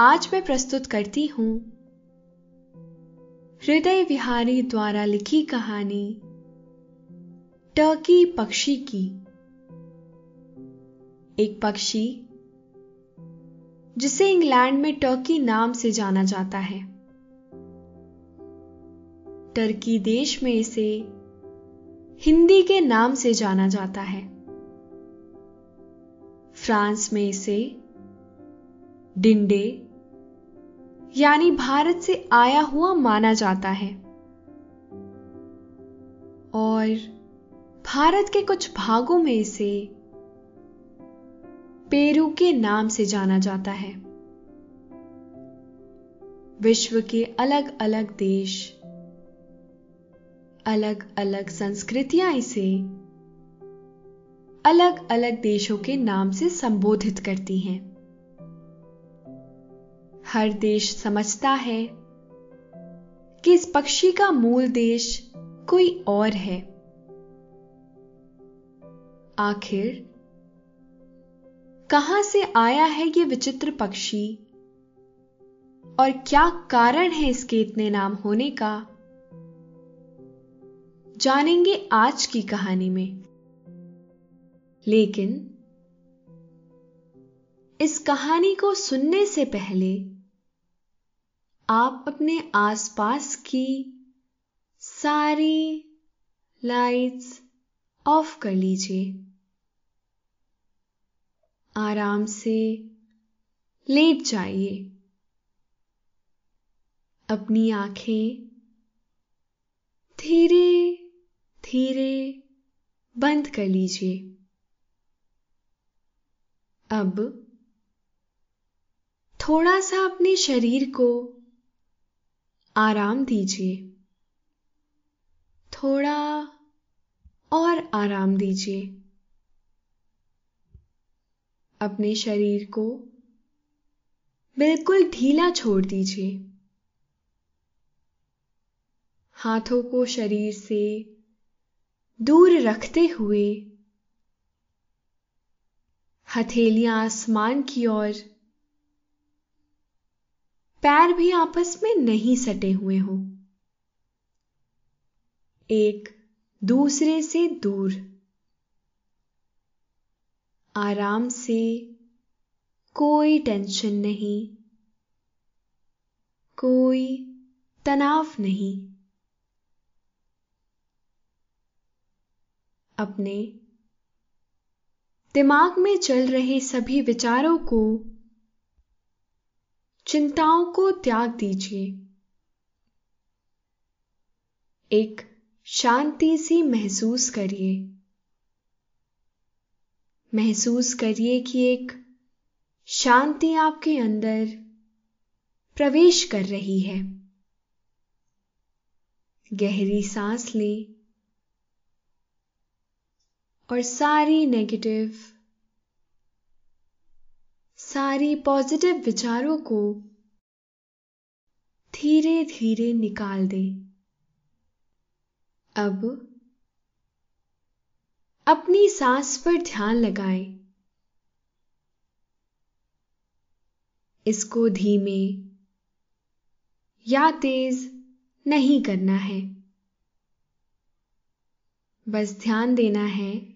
आज मैं प्रस्तुत करती हूँ हृदय विहारी द्वारा लिखी कहानी, टर्की पक्षी की। एक पक्षी, जिसे इंग्लैंड में टर्की नाम से जाना जाता है। टर्की देश में इसे हिंदी के नाम से जाना जाता है। फ्रांस में इसे डिंडे यानी भारत से आया हुआ माना जाता है। और भारत के कुछ भागों में इसे पेरू के नाम से जाना जाता है। विश्व के अलग अलग देश अलग अलग संस्कृतियाँ इसे अलग अलग देशों के नाम से संबोधित करती हैं। हर देश समझता है कि इस पक्षी का मूल देश कोई और है। आखिर, कहाँ से आया है यह विचित्र पक्षी? और क्या कारण है इसके इतने नाम होने का? जानेंगे आज की कहानी में। लेकिन, इस कहानी को सुनने से पहले आप अपने आसपास की सारी लाइट्स ऑफ़ कर लीजिए। आराम से लेट जाइए। अपनी आँखें धीरे धीरे बंद कर लीजिए। अब थोड़ा सा अपने शरीर को आराम दीजिए। थोड़ा और आराम दीजिए। अपने शरीर को बिल्कुल ढीला छोड़ दीजिए। हाथों को शरीर से दूर रखते हुए हथेलियाँ आसमान की ओर पैर भी आपस में नहीं सटे हुए हों। एक, दूसरे से दूर। आराम से कोई टेंशन नहीं। कोई तनाव नहीं। अपने दिमाग में चल रहे सभी विचारों को चिंताओं को त्याग दीजिए। एक शांति सी महसूस करिए। महसूस करिए कि एक शांति आपके अंदर प्रवेश कर रही है। गहरी सांस लें और सारी नेगेटिव सारी पॉजिटिव विचारों को धीरे धीरे निकाल दे। अब अपनी सांस पर ध्यान लगाएँ। इसको धीमे या तेज नहीं करना है। बस ध्यान देना है।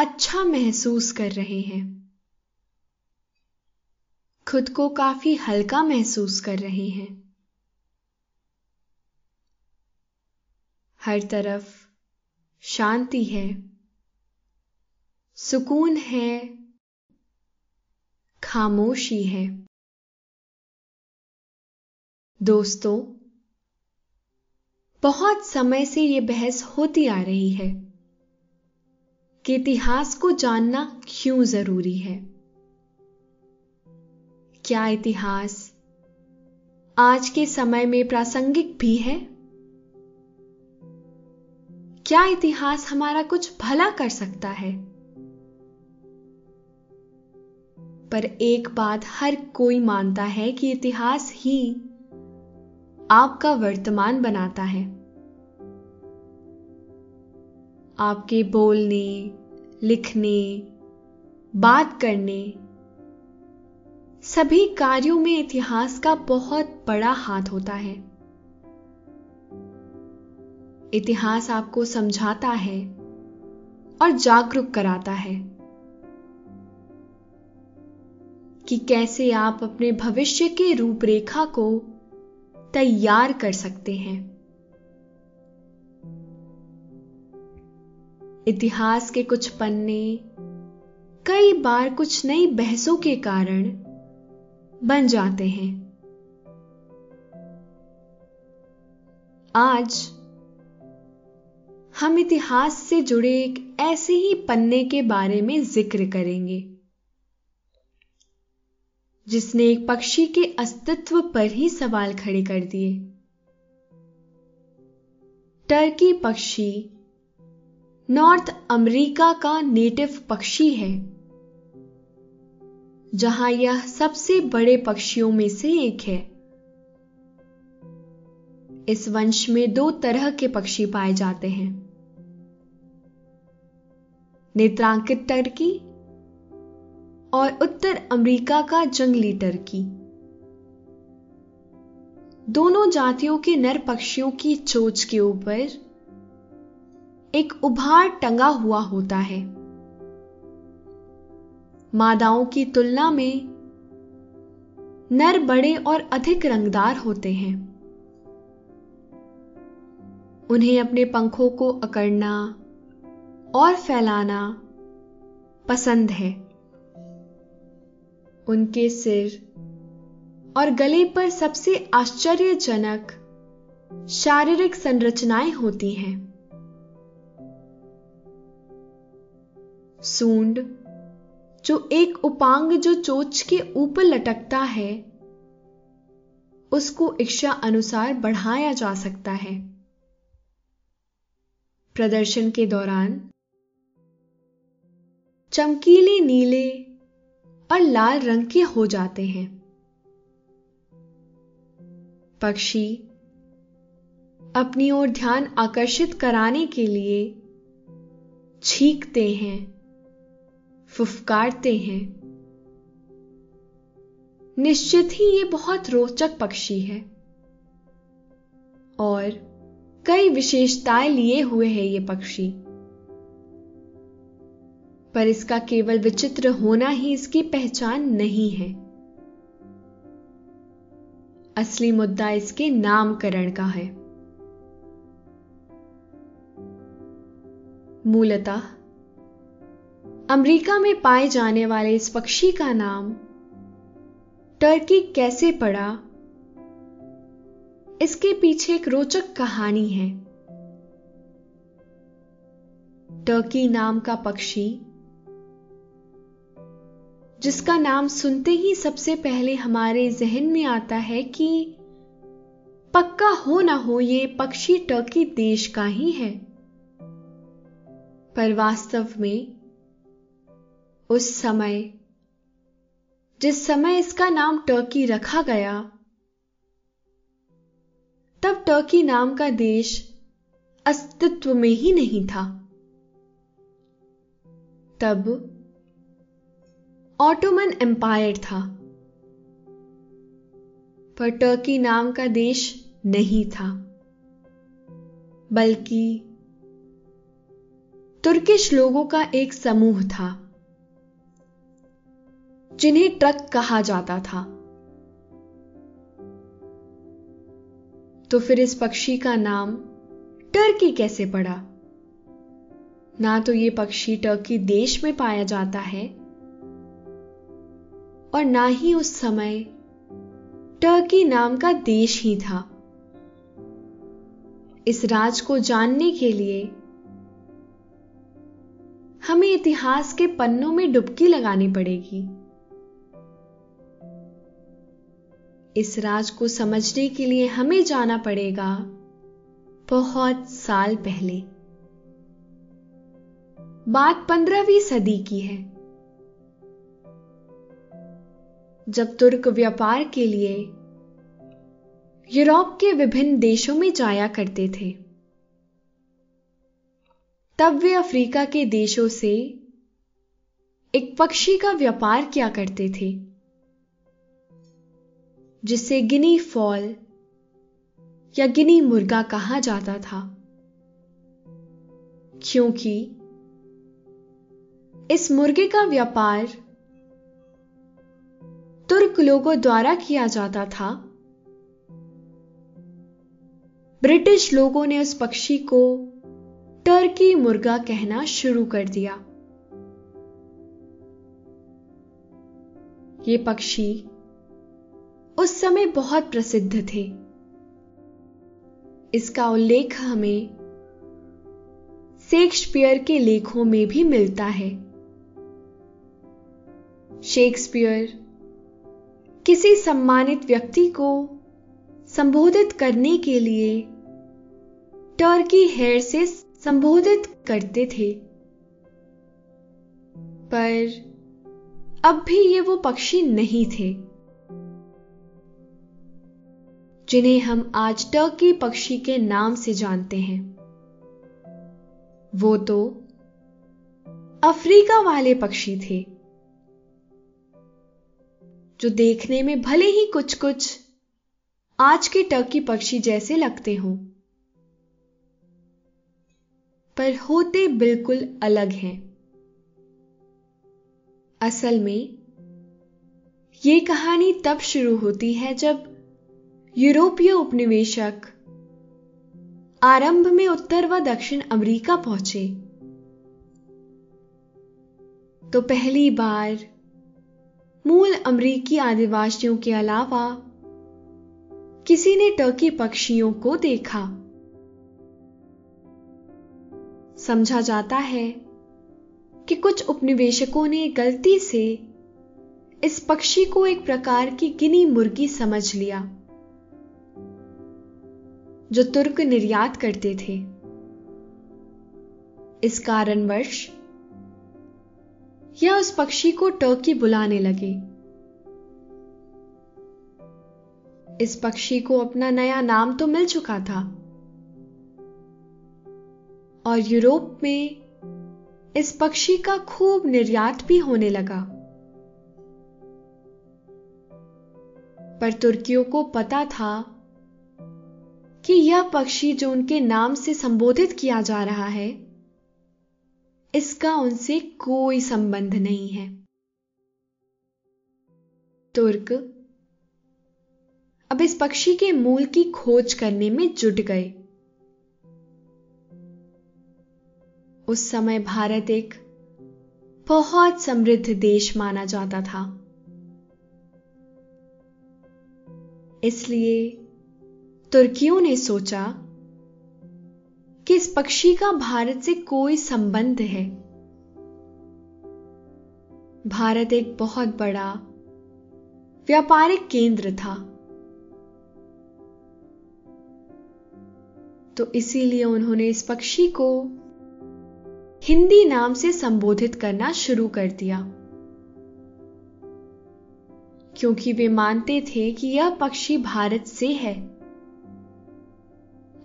अच्छा महसूस कर रहे हैं। खुद को काफ़ी हल्का महसूस कर रहे हैं। हर तरफ़ शांति है, सुकून है, खामोशी है। दोस्तों, बहुत समय से यह बहस होती आ रही है। कि इतिहास को जानना क्यों ज़रूरी है? क्या इतिहास आज के समय में प्रासंगिक भी है? क्या इतिहास हमारा कुछ भला कर सकता है? पर एक बात हर कोई मानता है कि इतिहास ही आपका वर्तमान बनाता है। आपके बोलने, लिखने, बात करने, सभी कार्यों में इतिहास का बहुत बड़ा हाथ होता है। इतिहास आपको समझाता है और जागरूक कराता है कि कैसे आप अपने भविष्य के रूपरेखा को तैयार कर सकते हैं। इतिहास के कुछ पन्ने, कई बार कुछ नई बहसों के कारण बन जाते हैं। आज हम इतिहास से जुड़े एक ऐसे ही पन्ने के बारे में ज़िक्र करेंगे, जिसने एक पक्षी के अस्तित्व पर ही सवाल खड़े कर दिए। टर्की पक्षी नॉर्थ अमेरिका का नेटिव पक्षी है, जहाँ यह सबसे बड़े पक्षियों में से एक है। इस वंश में दो तरह के पक्षी पाए जाते हैं। नेत्रांकित टर्की और उत्तर अमेरिका का जंगली टर्की। दोनों जातियों के नर पक्षियों की चोच के ऊपर एक उभार टंगा हुआ होता है। मादाओं की तुलना में नर बड़े और अधिक रंगदार होते हैं। उन्हें अपने पंखों को अकड़ना और फैलाना पसंद है। उनके सिर और गले पर सबसे आश्चर्यजनक शारीरिक संरचनाएँ होती हैं। सूंड, जो एक उपांग जो चोच के ऊपर लटकता है, उसको इच्छा अनुसार बढ़ाया जा सकता है। प्रदर्शन के दौरान, चमकीले नीले और लाल रंग के हो जाते हैं। पक्षी, अपनी ओर ध्यान आकर्षित कराने के लिए छींकते हैं। फुफकारते हैं। निश्चित ही ये बहुत रोचक पक्षी है। और कई विशेषताएँ लिए हुए हैं ये पक्षी। पर इसका केवल विचित्र होना ही इसकी पहचान नहीं है। असली मुद्दा इसके नामकरण का है। मूलतः अमेरिका में पाए जाने वाले इस पक्षी का नाम टर्की कैसे पड़ा? इसके पीछे एक रोचक कहानी है। टर्की नाम का पक्षी, जिसका नाम सुनते ही सबसे पहले हमारे जहन में आता है कि पक्का हो ना हो ये पक्षी टर्की देश का ही है। पर वास्तव में उस समय, जिस समय इसका नाम टर्की रखा गया, तब टर्की नाम का देश अस्तित्व में ही नहीं था। तब ऑटोमन एम्पायर था, पर टर्की नाम का देश नहीं था, बल्कि तुर्किश लोगों का एक समूह था। जिन्हें ट्रक कहा जाता था। तो फिर इस पक्षी का नाम टर्की कैसे पड़ा? ना तो यह पक्षी टर्की देश में पाया जाता है और ना ही उस समय टर्की नाम का देश ही था। इस राज को जानने के लिए हमें इतिहास के पन्नों में डुबकी लगानी पड़ेगी। इस राज को समझने के लिए हमें जाना पड़ेगा बहुत साल पहले। बात पंद्रहवीं सदी की है। जब तुर्क व्यापार के लिए यूरोप के विभिन्न देशों में जाया करते थे, तब वे अफ्रीका के देशों से एक पक्षी का व्यापार किया करते थे। जिसे गिनी फॉल या गिनी मुर्गा कहा जाता था। क्योंकि इस मुर्गे का व्यापार तुर्क लोगों द्वारा किया जाता था। ब्रिटिश लोगों ने उस पक्षी को टर्की मुर्गा कहना शुरू कर दिया। ये पक्षी उस समय बहुत प्रसिद्ध थे। इसका उल्लेख हमें शेक्सपियर के लेखों में भी मिलता है। शेक्सपियर किसी सम्मानित व्यक्ति को संबोधित करने के लिए टर्की हेयर से संबोधित करते थे। पर अब भी ये वो पक्षी नहीं थे। जिन्हें हम आज टर्की पक्षी के नाम से जानते हैं। वो तो अफ्रीका वाले पक्षी थे, जो देखने में भले ही कुछ कुछ आज के टर्की पक्षी जैसे लगते हों, पर होते बिल्कुल अलग हैं। असल में यह कहानी तब शुरू होती है जब यूरोपीय उपनिवेशक। आरंभ में उत्तर व दक्षिण अमेरिका पहुँचे। तो पहली बार मूल अमरीकी आदिवासियों के अलावा किसी ने टर्की पक्षियों को देखा। समझा जाता है कि कुछ उपनिवेशकों ने गलती से इस पक्षी को एक प्रकार की गिनी मुर्गी समझ लिया। जो तुर्क निर्यात करते थे। इस कारणवश यह उस पक्षी को टर्की बुलाने लगे। इस पक्षी को अपना नया नाम तो मिल चुका था। और यूरोप में इस पक्षी का खूब निर्यात भी होने लगा। पर तुर्कियों को पता था कि यह पक्षी जो उनके नाम से संबोधित किया जा रहा है, इसका उनसे कोई संबंध नहीं है। तुर्क, अब इस पक्षी के मूल की खोज करने में जुट गए। उस समय भारत एक बहुत समृद्ध देश माना जाता था। इसलिए तुर्कियों ने सोचा कि इस पक्षी का भारत से कोई संबंध है। भारत एक बहुत बड़ा व्यापारिक केंद्र था। तो इसीलिए उन्होंने इस पक्षी को हिंदी नाम से संबोधित करना शुरू कर दिया। क्योंकि वे मानते थे कि यह पक्षी भारत से है।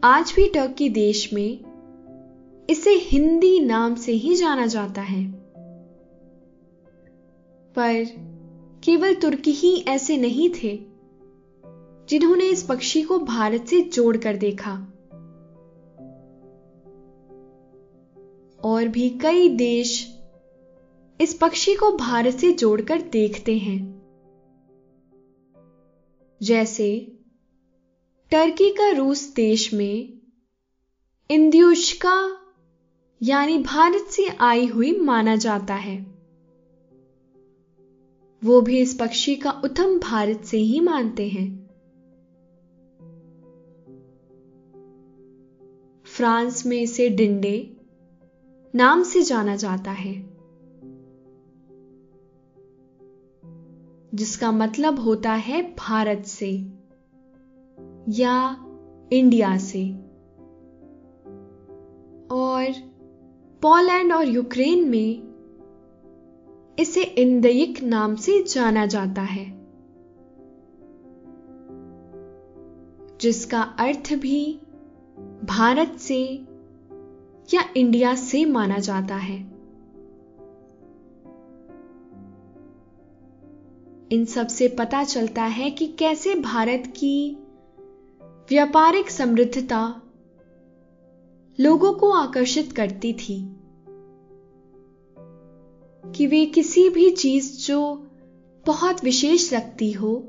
आज भी टर्की देश में इसे हिंदी नाम से ही जाना जाता है। पर केवल तुर्की ही ऐसे नहीं थे जिन्होंने इस पक्षी को भारत से जोड़कर देखा। और भी कई देश इस पक्षी को भारत से जोड़कर देखते हैं। जैसे टर्की का रूस देश में इंद्युष्का, यानी भारत से आई हुई माना जाता है। वो भी इस पक्षी का उथम भारत से ही मानते हैं। फ्रांस में इसे डिंडे नाम से जाना जाता है, जिसका मतलब होता है भारत से। या इंडिया से। और पोलैंड और यूक्रेन में इसे इंदयिक नाम से जाना जाता है, जिसका अर्थ भी भारत से या इंडिया से माना जाता है। इन सबसे पता चलता है कि कैसे भारत की व्यापारिक समृद्धता लोगों को आकर्षित करती थी कि वे किसी भी चीज़ जो बहुत विशेष लगती हो,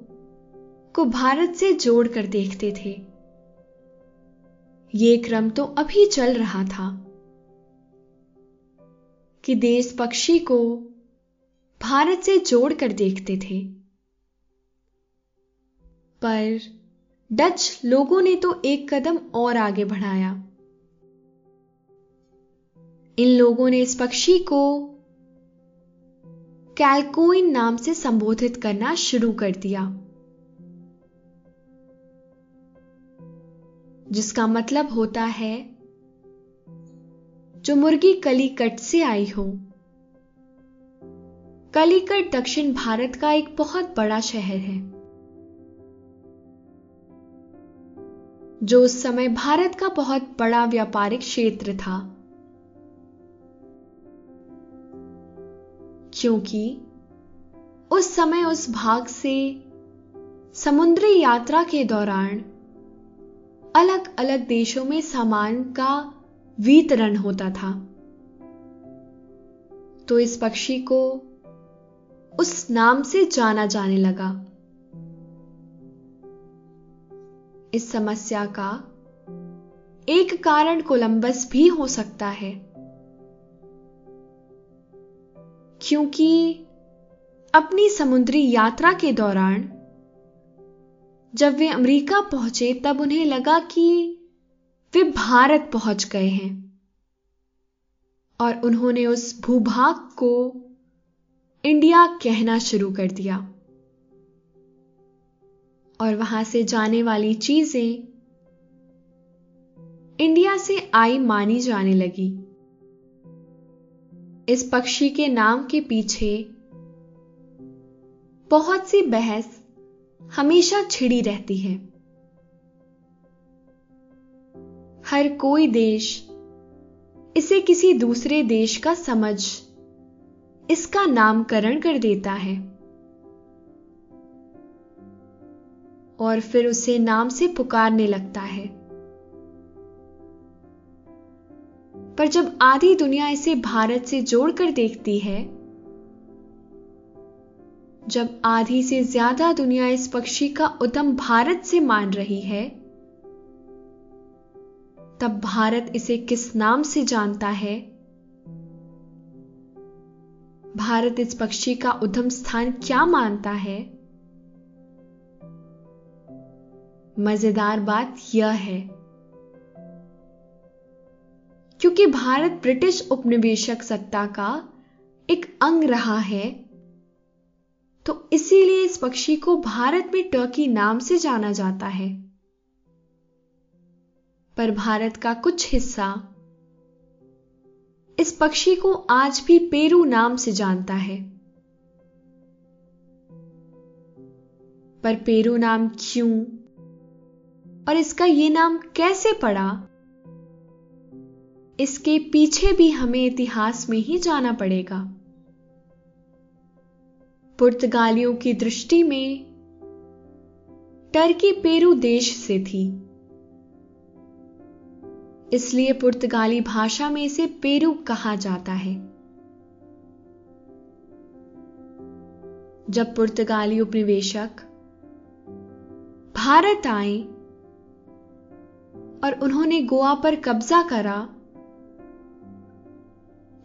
को भारत से जोड़कर देखते थे। ये क्रम तो अभी चल रहा था कि देश पक्षी को भारत से जोड़कर देखते थे। पर डच लोगों ने तो एक कदम और आगे बढ़ाया। इन लोगों ने इस पक्षी को कैलकोइन नाम से संबोधित करना शुरू कर दिया। जिसका मतलब होता है, जो मुर्गी कलीकट से आई हो। कलीकट दक्षिण भारत का एक बहुत बड़ा शहर है। जो उस समय भारत का बहुत बड़ा व्यापारिक क्षेत्र था। क्योंकि उस समय उस भाग से समुद्री यात्रा के दौरान अलग अलग देशों में सामान का वितरण होता था। तो इस पक्षी को उस नाम से जाना जाने लगा। इस समस्या का एक कारण कोलंबस भी हो सकता है। क्योंकि अपनी समुद्री यात्रा के दौरान जब वे अमेरिका पहुँचे, तब उन्हें लगा कि वे भारत पहुँच गए हैं और उन्होंने उस भूभाग को इंडिया कहना शुरू कर दिया। और वहाँ से जाने वाली चीज़ें इंडिया से आई मानी जाने लगी। इस पक्षी के नाम के पीछे बहुत सी बहस हमेशा छिड़ी रहती है। हर कोई देश इसे किसी दूसरे देश का समझ, इसका नामकरण कर देता है। और फिर उसे नाम से पुकारने लगता है। पर जब आधी दुनिया इसे भारत से जोड़कर देखती है, जब आधी से ज़्यादा दुनिया इस पक्षी का उद्यम भारत से मान रही है, तब भारत इसे किस नाम से जानता है? भारत इस पक्षी का उद्यम स्थान क्या मानता है? मज़ेदार बात यह है। क्योंकि भारत ब्रिटिश उपनिवेशक सत्ता का एक अंग रहा है तो इसीलिए इस पक्षी को भारत में टर्की नाम से जाना जाता है। पर भारत का कुछ हिस्सा इस पक्षी को आज भी पेरू नाम से जानता है। पर पेरू नाम क्यों? और इसका ये नाम कैसे पड़ा? इसके पीछे भी हमें इतिहास में ही जाना पड़ेगा। पुर्तगालियों की दृष्टि में, टर्की पेरू देश से थी। इसलिए पुर्तगाली भाषा में इसे पेरू कहा जाता है। जब पुर्तगाली उपनिवेशक भारत आए और उन्होंने गोवा पर कब्जा करा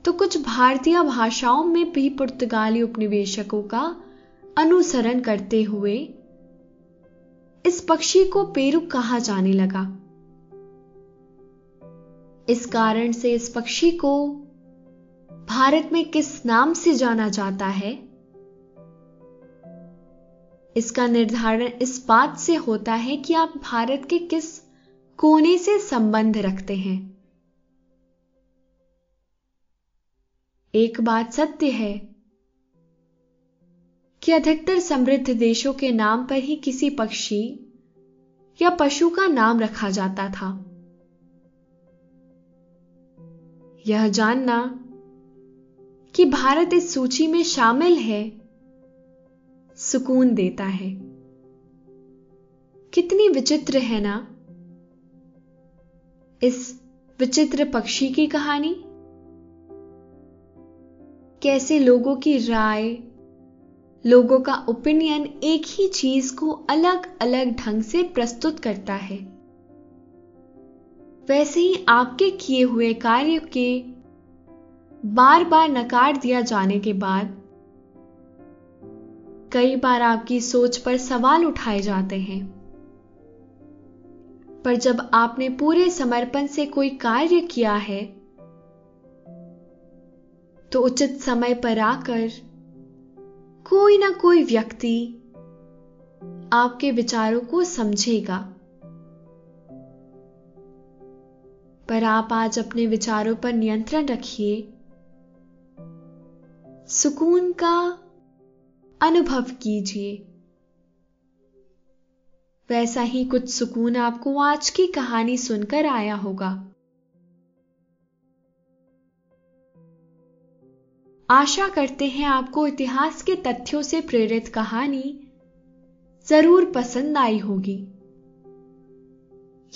तो कुछ भारतीय भाषाओं में भी पुर्तगाली उपनिवेशकों का अनुसरण करते हुए इस पक्षी को पेरू कहा जाने लगा। इस कारण से इस पक्षी को भारत में किस नाम से जाना जाता है, इसका निर्धारण इस बात से होता है कि आप भारत के किस कोने से संबंध रखते हैं। एक बात सत्य है कि अधिकतर समृद्ध देशों के नाम पर ही किसी पक्षी या पशु का नाम रखा जाता था। यह जानना कि भारत इस सूची में शामिल है, सुकून देता है। कितनी विचित्र है ना? इस विचित्र पक्षी की कहानी? कैसे लोगों की राय, लोगों का ओपिनियन एक ही चीज़ को अलग अलग ढंग से प्रस्तुत करता है। वैसे ही आपके किए हुए कार्य के बार बार नकार दिया जाने के बाद कई बार आपकी सोच पर सवाल उठाए जाते हैं। पर जब आपने पूरे समर्पण से कोई कार्य किया है तो उचित समय पर आकर कोई ना कोई व्यक्ति आपके विचारों को समझेगा। पर आप आज अपने विचारों पर नियंत्रण रखिए। सुकून का अनुभव कीजिए। वैसा ही कुछ सुकून आपको आज की कहानी सुनकर आया होगा। आशा करते हैं आपको इतिहास के तथ्यों से प्रेरित कहानी ज़रूर पसंद आई होगी।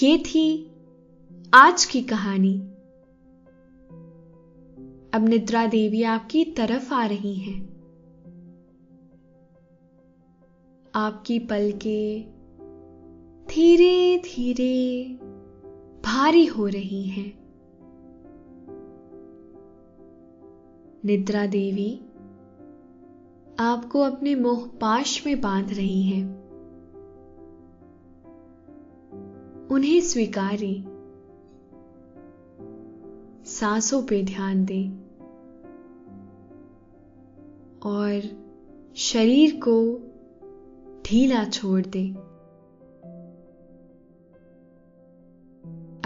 ये थी आज की कहानी। अब निद्रा देवी आपकी तरफ़ आ रही हैं। आपकी पलके धीरे धीरे भारी हो रही हैं। निद्रा देवी, आपको अपने मोह पाश में बाँध रही हैं। उन्हें स्वीकारें। सांसों पे ध्यान दें। और शरीर को ढीला छोड़ दें।